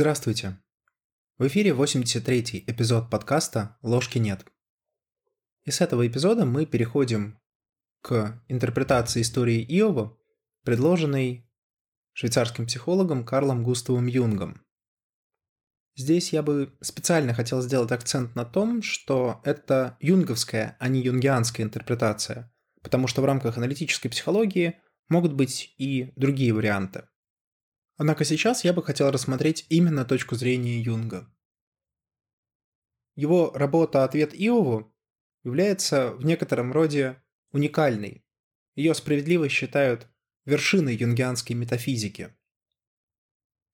Здравствуйте. В эфире 83-й эпизод подкаста «Ложки нет». И с этого эпизода мы переходим к интерпретации истории Иова, предложенной швейцарским психологом Карлом Густавом Юнгом. Здесь я бы специально хотел сделать акцент на том, что это юнговская, а не юнгианская интерпретация, потому что в рамках аналитической психологии могут быть и другие варианты. Однако сейчас я бы хотел рассмотреть именно точку зрения Юнга. Его работа «Ответ Иову» является в некотором роде уникальной. Ее справедливо считают вершиной юнгианской метафизики.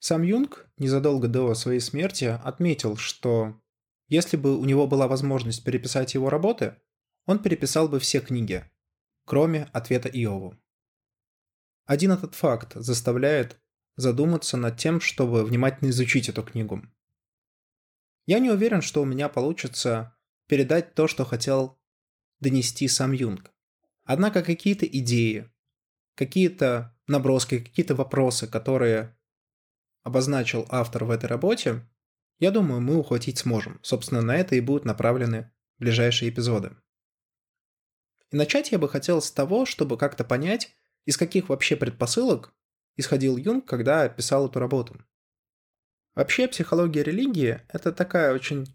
Сам Юнг незадолго до своей смерти отметил, что если бы у него была возможность переписать его работы, он переписал бы все книги, кроме ответа Иову. Один этот факт заставляет задуматься над тем, чтобы внимательно изучить эту книгу. Я не уверен, что у меня получится передать то, что хотел донести сам Юнг. Однако какие-то идеи, какие-то наброски, какие-то вопросы, которые обозначил автор в этой работе, я думаю, мы ухватить сможем. Собственно, на это и будут направлены ближайшие эпизоды. И начать я бы хотел с того, чтобы как-то понять, из каких вообще предпосылок исходил Юнг, когда писал эту работу. Вообще, психология религии – это такая очень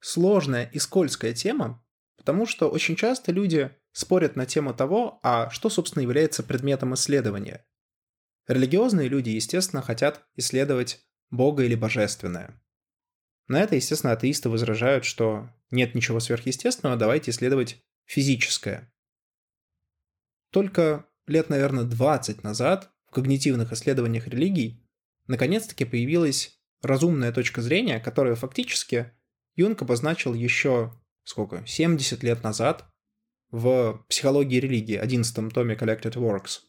сложная и скользкая тема, потому что очень часто люди спорят на тему того, а что, собственно, является предметом исследования. Религиозные люди, естественно, хотят исследовать Бога или Божественное. На это, естественно, атеисты возражают, что нет ничего сверхъестественного, давайте исследовать физическое. Только лет, наверное, 20 назад когнитивных исследованиях религий наконец-таки появилась разумная точка зрения, которую фактически Юнг обозначил еще, сколько, 70 лет назад в «Психологии религии», 11 томе Collected Works.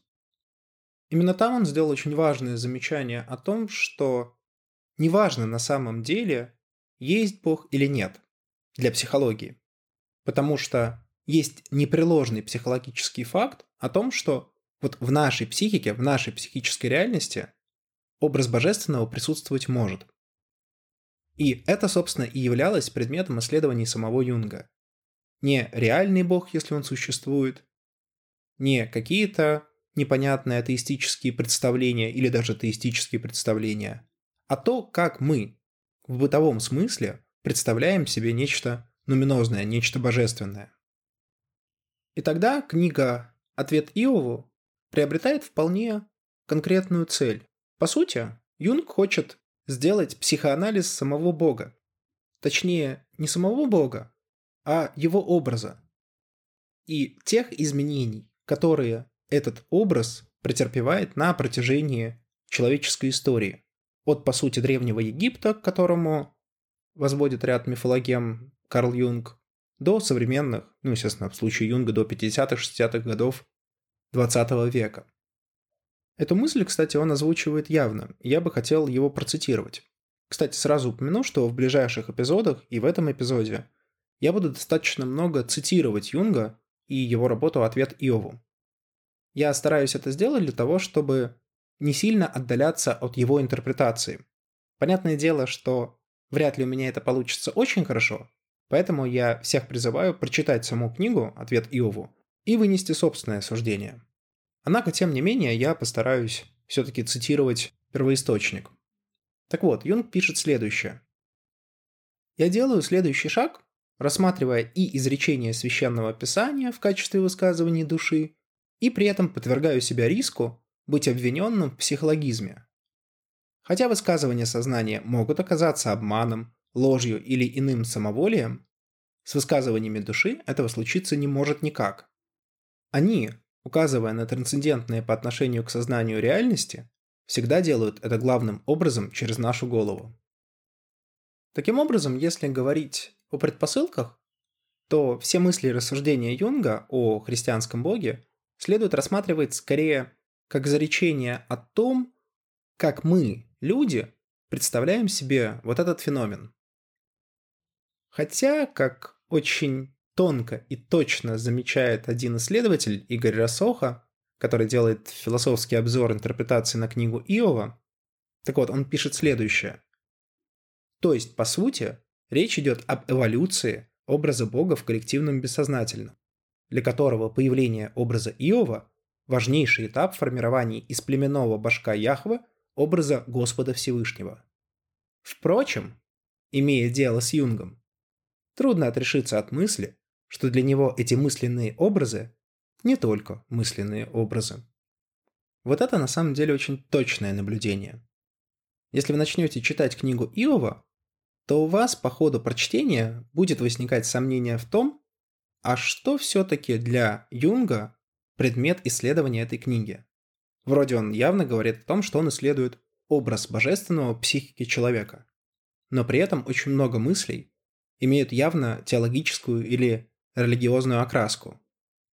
Именно там он сделал очень важное замечание о том, что неважно на самом деле, есть Бог или нет для психологии. Потому что есть непреложный психологический факт о том, что вот в нашей психике, в нашей психической реальности образ божественного присутствовать может. И это, собственно, и являлось предметом исследований самого Юнга. Не реальный бог, если он существует, не какие-то непонятные атеистические представления или даже теистические представления, а то, как мы в бытовом смысле представляем себе нечто нуминозное, нечто божественное. И тогда книга «Ответ Иову» приобретает вполне конкретную цель. По сути, Юнг хочет сделать психоанализ самого Бога. Точнее, не самого Бога, а его образа. И тех изменений, которые этот образ претерпевает на протяжении человеческой истории. От, по сути, Древнего Египта, к которому возводит ряд мифологем Карл Юнг, до современных, ну, естественно, в случае Юнга до 50-60-х годов 20 века. Эту мысль, кстати, он озвучивает явно, я бы хотел его процитировать. Кстати, сразу упомяну, что в ближайших эпизодах и в этом эпизоде я буду достаточно много цитировать Юнга и его работу «Ответ Иову». Я стараюсь это сделать для того, чтобы не сильно отдаляться от его интерпретации. Понятное дело, что вряд ли у меня это получится очень хорошо, поэтому я всех призываю прочитать саму книгу «Ответ Иову» и вынести собственное суждение. Однако, тем не менее, я постараюсь все-таки цитировать первоисточник. Так вот, Юнг пишет следующее. «Я делаю следующий шаг, рассматривая и изречение священного писания в качестве высказывания души, и при этом подвергаю себя риску быть обвиненным в психологизме. Хотя высказывания сознания могут оказаться обманом, ложью или иным самоволием, с высказываниями души этого случиться не может никак. Они, указывая на трансцендентные по отношению к сознанию реальности, всегда делают это главным образом через нашу голову. Таким образом, если говорить о предпосылках, то все мысли и рассуждения Юнга о христианском боге следует рассматривать скорее как заречение о том, как мы, люди, представляем себе вот этот феномен. Хотя, как очень тонко и точно замечает один исследователь, Игорь Росоха, который делает философский обзор интерпретации на книгу Иова. Так вот, он пишет следующее. То есть, по сути, речь идет об эволюции образа Бога в коллективном бессознательном, для которого появление образа Иова – важнейший этап формирования из племенного башка Яхвы образа Господа Всевышнего. Впрочем, имея дело с Юнгом, трудно отрешиться от мысли, что для него эти мысленные образы не только мысленные образы. Вот это на самом деле очень точное наблюдение. Если вы начнете читать книгу Иова, то у вас по ходу прочтения будет возникать сомнение в том, а что все-таки для Юнга предмет исследования этой книги. Вроде он явно говорит о том, что он исследует образ божественного психики человека. Но при этом очень много мыслей имеют явно теологическую или религиозную окраску.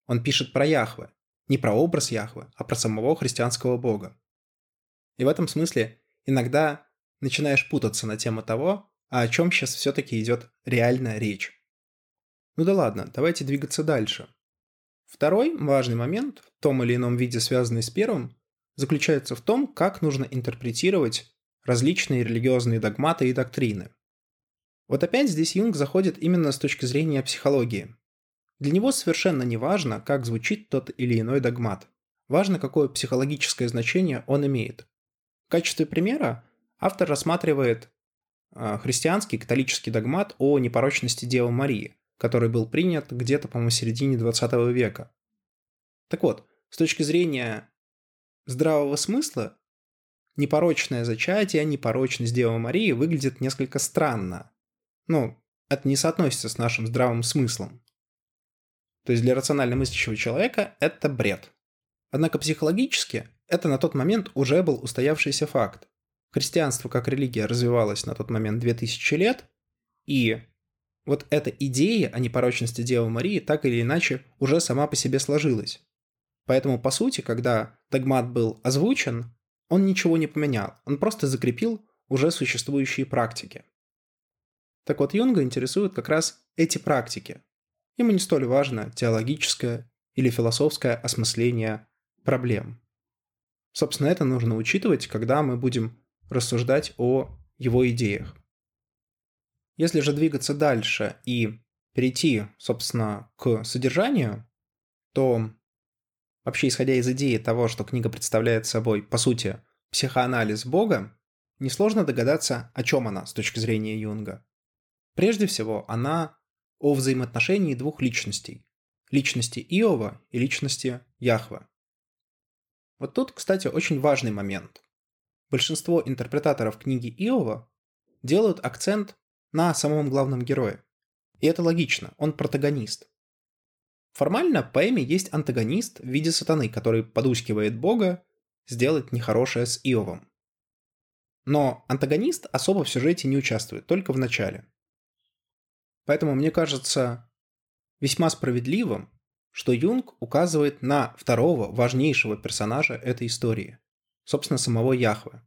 Он пишет про Яхве, не про образ Яхве, а про самого христианского бога. И в этом смысле иногда начинаешь путаться на тему того, а о чем сейчас все-таки идет реальная речь. Ну да ладно, давайте двигаться дальше. Второй важный момент, в том или ином виде связанный с первым, заключается в том, как нужно интерпретировать различные религиозные догматы и доктрины. Вот опять здесь Юнг заходит именно с точки зрения психологии. Для него совершенно не важно, как звучит тот или иной догмат. Важно, какое психологическое значение он имеет. В качестве примера автор рассматривает а, христианский католический догмат о непорочности Девы Марии, который был принят где-то, по-моему, в середине 20 века. Так вот, с точки зрения здравого смысла, непорочное зачатие, непорочность Девы Марии выглядит несколько странно. Ну, это не соотносится с нашим здравым смыслом. То есть для рационально мыслящего человека это бред. Однако психологически это на тот момент уже был устоявшийся факт. Христианство как религия развивалось на тот момент 2000 лет, и вот эта идея о непорочности Девы Марии так или иначе уже сама по себе сложилась. Поэтому, по сути, когда догмат был озвучен, он ничего не поменял, он просто закрепил уже существующие практики. Так вот, Юнга интересуют как раз эти практики. Ему не столь важно теологическое или философское осмысление проблем. Собственно, это нужно учитывать, когда мы будем рассуждать о его идеях. Если же двигаться дальше и перейти, собственно, к содержанию, то вообще исходя из идеи того, что книга представляет собой, по сути, психоанализ Бога, несложно догадаться, о чем она с точки зрения Юнга. Прежде всего, она о взаимоотношении двух личностей. Личности Иова и личности Яхва. Вот тут, кстати, очень важный момент большинство интерпретаторов книги Иова делают акцент на самом главном герое. И это логично, он протагонист. Формально в поэме есть антагонист в виде сатаны, который подускивает Бога сделать нехорошее с Иовом. Но антагонист особо в сюжете не участвует, только в начале. Поэтому мне кажется весьма справедливым, что Юнг указывает на второго важнейшего персонажа этой истории – собственно, самого Яхве.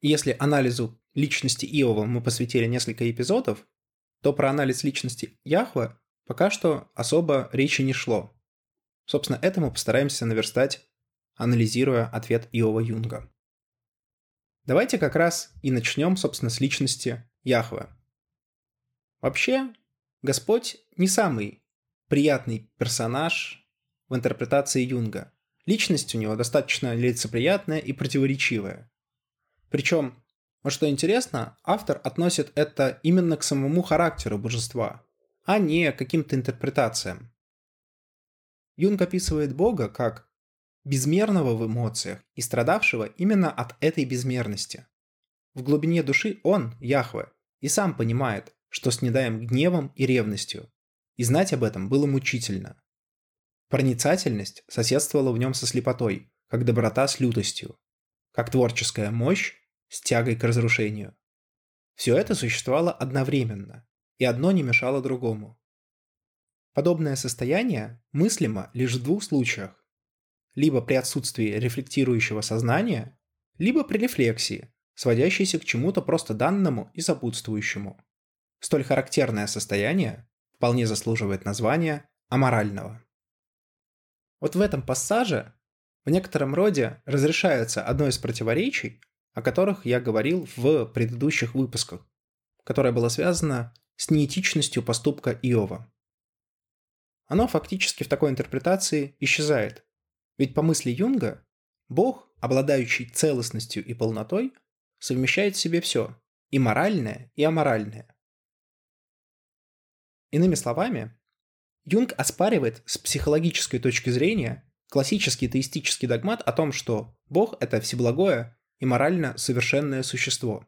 И если анализу личности Иова мы посвятили несколько эпизодов, то про анализ личности Яхве пока что особо речи не шло. Собственно, это мы постараемся наверстать, анализируя ответ Иова Юнга. Давайте как раз и начнем, собственно, с личности Яхве. Вообще, Господь не самый приятный персонаж в интерпретации Юнга – Личность у него достаточно лицеприятная и противоречивая. Причем, вот что интересно, автор относит это именно к самому характеру божества, а не к каким-то интерпретациям. Юнг описывает Бога как безмерного в эмоциях и страдавшего именно от этой безмерности. В глубине души он, Яхве, и сам понимает, что снедаем гневом и ревностью, и знать об этом было мучительно. Проницательность соседствовала в нем со слепотой, как доброта с лютостью, как творческая мощь с тягой к разрушению. Все это существовало одновременно, и одно не мешало другому. Подобное состояние мыслимо лишь в двух случаях. Либо при отсутствии рефлектирующего сознания, либо при рефлексии, сводящейся к чему-то просто данному и сопутствующему. Столь характерное состояние вполне заслуживает названия аморального. Вот в этом пассаже в некотором роде разрешается одно из противоречий, о которых я говорил в предыдущих выпусках, которое было связано с неэтичностью поступка Иова. Оно фактически в такой интерпретации исчезает. Ведь по мысли Юнга, Бог, обладающий целостностью и полнотой, совмещает в себе все – и моральное, и аморальное. Иными словами, Юнг оспаривает с психологической точки зрения классический теистический догмат о том, что Бог – это всеблагое и морально совершенное существо,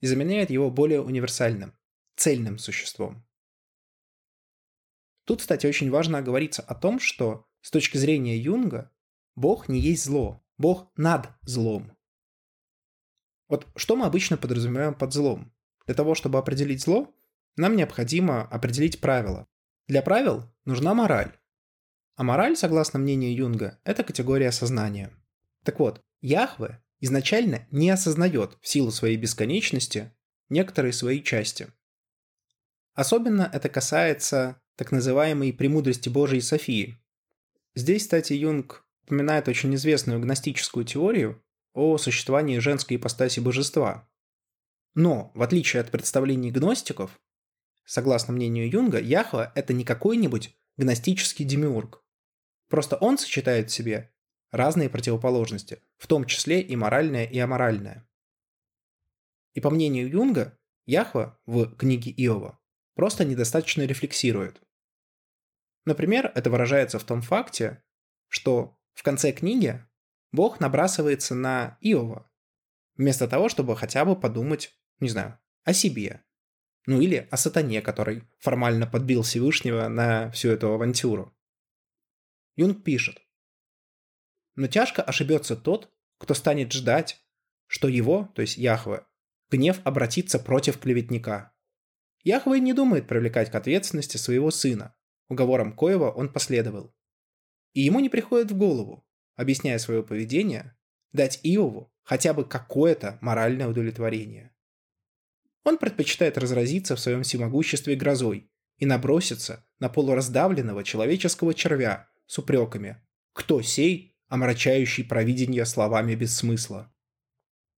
и заменяет его более универсальным, цельным существом. Тут, кстати, очень важно оговориться о том, что с точки зрения Юнга Бог не есть зло, Бог над злом. Вот что мы обычно подразумеваем под злом? Для того, чтобы определить зло, нам необходимо определить правила. Для правил нужна мораль. А мораль, согласно мнению Юнга, это категория сознания. Так вот, Яхве изначально не осознает в силу своей бесконечности некоторые свои части. Особенно это касается так называемой премудрости Божией Софии. Здесь, кстати, Юнг упоминает очень известную гностическую теорию о существовании женской ипостаси божества. Но, в отличие от представлений гностиков, согласно мнению Юнга, Яхва – это не какой-нибудь гностический демиург. Просто он сочетает в себе разные противоположности, в том числе и моральное и аморальное. И по мнению Юнга, Яхва в книге Иова просто недостаточно рефлексирует. Например, это выражается в том факте, что в конце книги Бог набрасывается на Иова, вместо того, чтобы хотя бы подумать, не знаю, о себе. Ну или о сатане, который формально подбил Всевышнего на всю эту авантюру. Юнг пишет. Но тяжко ошибется тот, кто станет ждать, что его, то есть Яхве, гнев обратится против клеветника. Яхве не думает привлекать к ответственности своего сына, уговором коего он последовал. И ему не приходит в голову, объясняя свое поведение, дать Иову хотя бы какое-то моральное удовлетворение. Он предпочитает разразиться в своем всемогуществе грозой и наброситься на полураздавленного человеческого червя с упреками «Кто сей, омрачающий провидение словами без смысла?»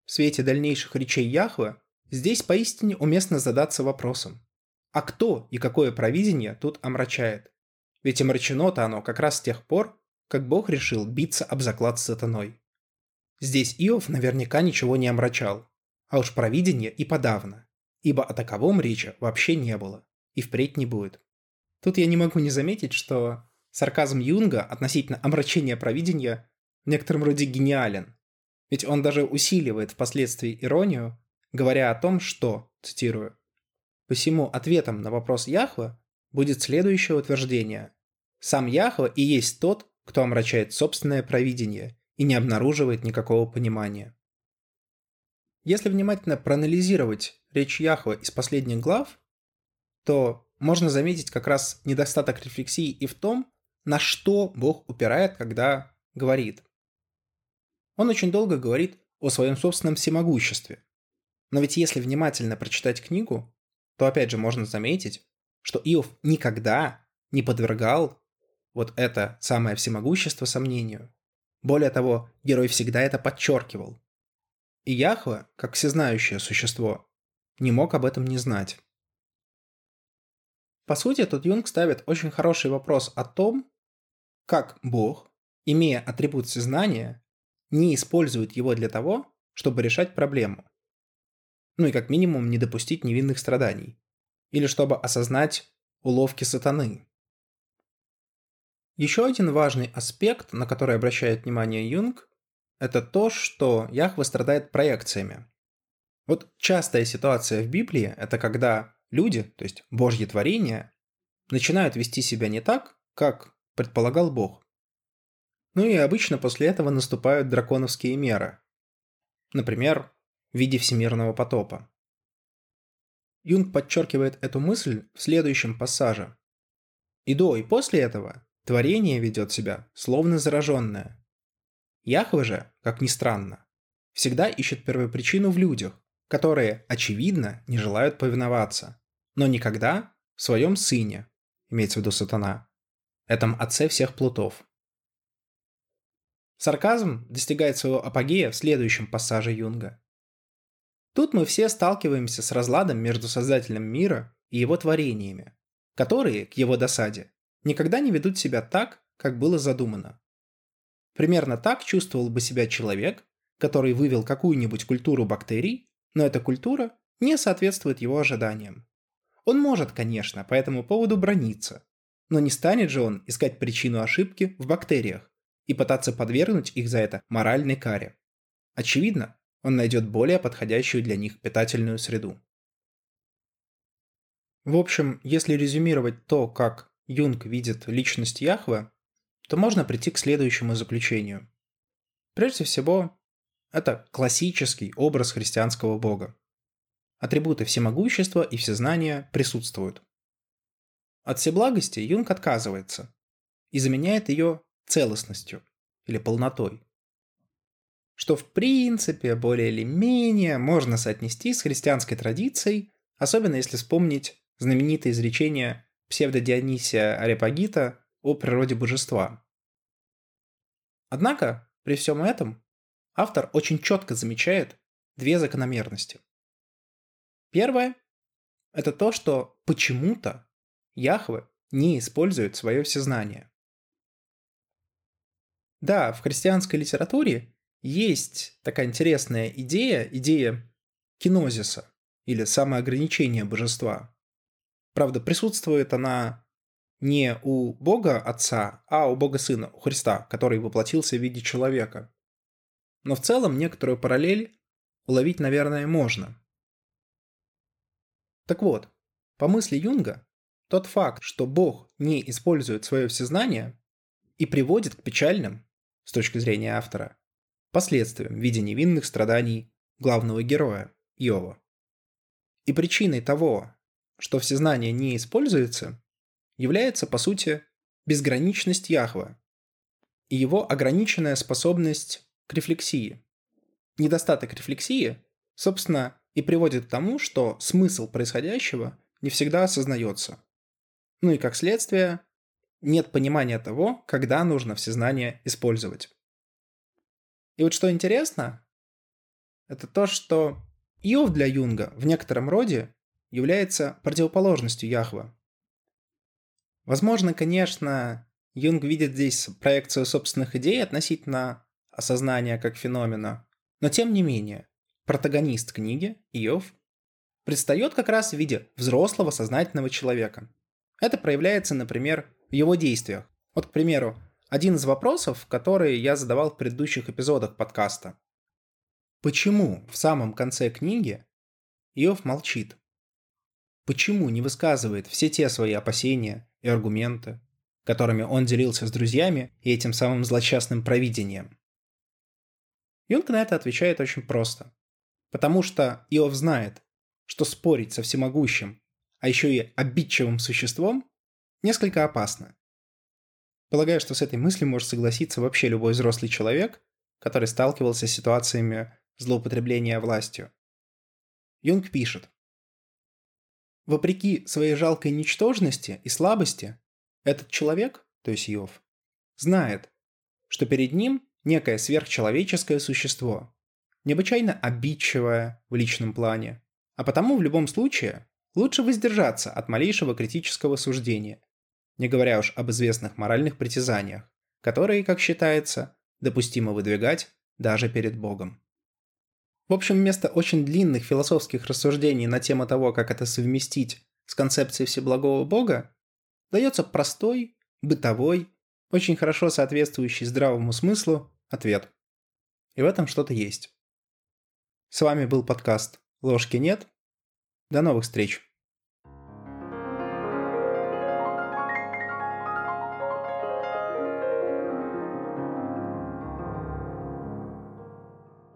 В свете дальнейших речей Яхве здесь поистине уместно задаться вопросом «А кто и какое провидение тут омрачает?» Ведь омрачено-то оно как раз с тех пор, как Бог решил биться об заклад с сатаной. Здесь Иов наверняка ничего не омрачал, а уж провидение и подавно, ибо о таковом речи вообще не было и впредь не будет. Тут я не могу не заметить, что сарказм Юнга относительно омрачения провидения в некотором роде гениален, ведь он даже усиливает впоследствии иронию, говоря о том, что, цитирую, «Посему ответом на вопрос Яхва будет следующее утверждение. Сам Яхва и есть тот, кто омрачает собственное провидение и не обнаруживает никакого понимания. Если внимательно проанализировать речь Яхва из последних глав, то можно заметить как раз недостаток рефлексии и в том, на что Бог упирает, когда говорит. Он очень долго говорит о своем собственном всемогуществе. Но ведь если внимательно прочитать книгу, то опять же можно заметить, что Иов никогда не подвергал вот это самое всемогущество сомнению. Более того, герой всегда это подчеркивал. И Яхва, как всезнающее существо, не мог об этом не знать. По сути, тут Юнг ставит очень хороший вопрос о том, как Бог, имея атрибут всезнания, не использует его для того, чтобы решать проблему. Ну и как минимум не допустить невинных страданий. Или чтобы осознать уловки сатаны. Еще один важный аспект, на который обращает внимание Юнг, это то, что Яхва страдает проекциями. Вот частая ситуация в Библии – это когда люди, то есть Божье творение, начинают вести себя не так, как предполагал Бог. Ну и обычно после этого наступают драконовские меры. Например, в виде всемирного потопа. Юнг подчеркивает эту мысль в следующем пассаже. И до, и после этого Творение ведет себя словно зараженное. Яхве же, как ни странно, всегда ищет первопричину в людях, которые, очевидно, не желают повиноваться, но никогда в своем сыне, имеется в виду сатана, этом отце всех плутов. Сарказм достигает своего апогея в следующем пассаже Юнга. Тут мы все сталкиваемся с разладом между создателем мира и его творениями, которые, к его досаде, никогда не ведут себя так, как было задумано. Примерно так чувствовал бы себя человек, который вывел какую-нибудь культуру бактерий, но эта культура не соответствует его ожиданиям. Он может, конечно, по этому поводу брониться, но не станет же он искать причину ошибки в бактериях и пытаться подвергнуть их за это моральной каре. Очевидно, он найдет более подходящую для них питательную среду. В общем, если резюмировать то, как Юнг видит личность Яхве, то можно прийти к следующему заключению. Прежде всего, это классический образ христианского бога. Атрибуты всемогущества и всезнания присутствуют. От всеблагости Юнг отказывается и заменяет ее целостностью или полнотой что в принципе более или менее можно соотнести с христианской традицией, особенно если вспомнить знаменитое изречение псевдодионисия Арепагита о природе божества. Однако, при всем этом, автор очень четко замечает две закономерности. Первое – это то, что почему-то Яхве не использует свое всезнание. Да, в христианской литературе есть такая интересная идея, идея кинозиса или самоограничения божества. Правда, присутствует она не у Бога Отца, а у Бога Сына, у Христа, который воплотился в виде человека. Но в целом некоторую параллель уловить, наверное, можно. Так вот, по мысли Юнга, тот факт, что Бог не использует свое всезнание и приводит к печальным, с точки зрения автора, последствиям в виде невинных страданий главного героя, Иова. И причиной того, что всезнание не используется, является, по сути, безграничность Яхва и его ограниченная способность к рефлексии. Недостаток рефлексии, собственно, и приводит к тому, что смысл происходящего не всегда осознается. Ну и как следствие, нет понимания того, когда нужно всезнание использовать. И вот что интересно, это то, что Иов для Юнга в некотором роде является противоположностью Яхва. Возможно, конечно, Юнг видит здесь проекцию собственных идей относительно осознания как феномена, но тем не менее, протагонист книги, Иов, предстает как раз в виде взрослого сознательного человека. Это проявляется, например, в его действиях. Вот, к примеру, один из вопросов, которые я задавал в предыдущих эпизодах подкаста. Почему в самом конце книги Иов молчит? Почему не высказывает все те свои опасения и аргументы, которыми он делился с друзьями и этим самым злосчастным провидением? Юнг на это отвечает очень просто. Потому что Иов знает, что спорить со всемогущим, а еще и обидчивым существом, несколько опасно. Полагаю, что с этой мыслью может согласиться вообще любой взрослый человек, который сталкивался с ситуациями злоупотребления властью. Юнг пишет. Вопреки своей жалкой ничтожности и слабости, этот человек, то есть Иов, знает, что перед ним некое сверхчеловеческое существо, необычайно обидчивое в личном плане, а потому в любом случае лучше воздержаться от малейшего критического суждения не говоря уж об известных моральных притязаниях, которые, как считается, допустимо выдвигать даже перед Богом. В общем, вместо очень длинных философских рассуждений на тему того, как это совместить с концепцией Всеблагого Бога, дается простой, бытовой, очень хорошо соответствующий здравому смыслу ответ. И в этом что-то есть. С вами был подкаст «Ложки нет». До новых встреч!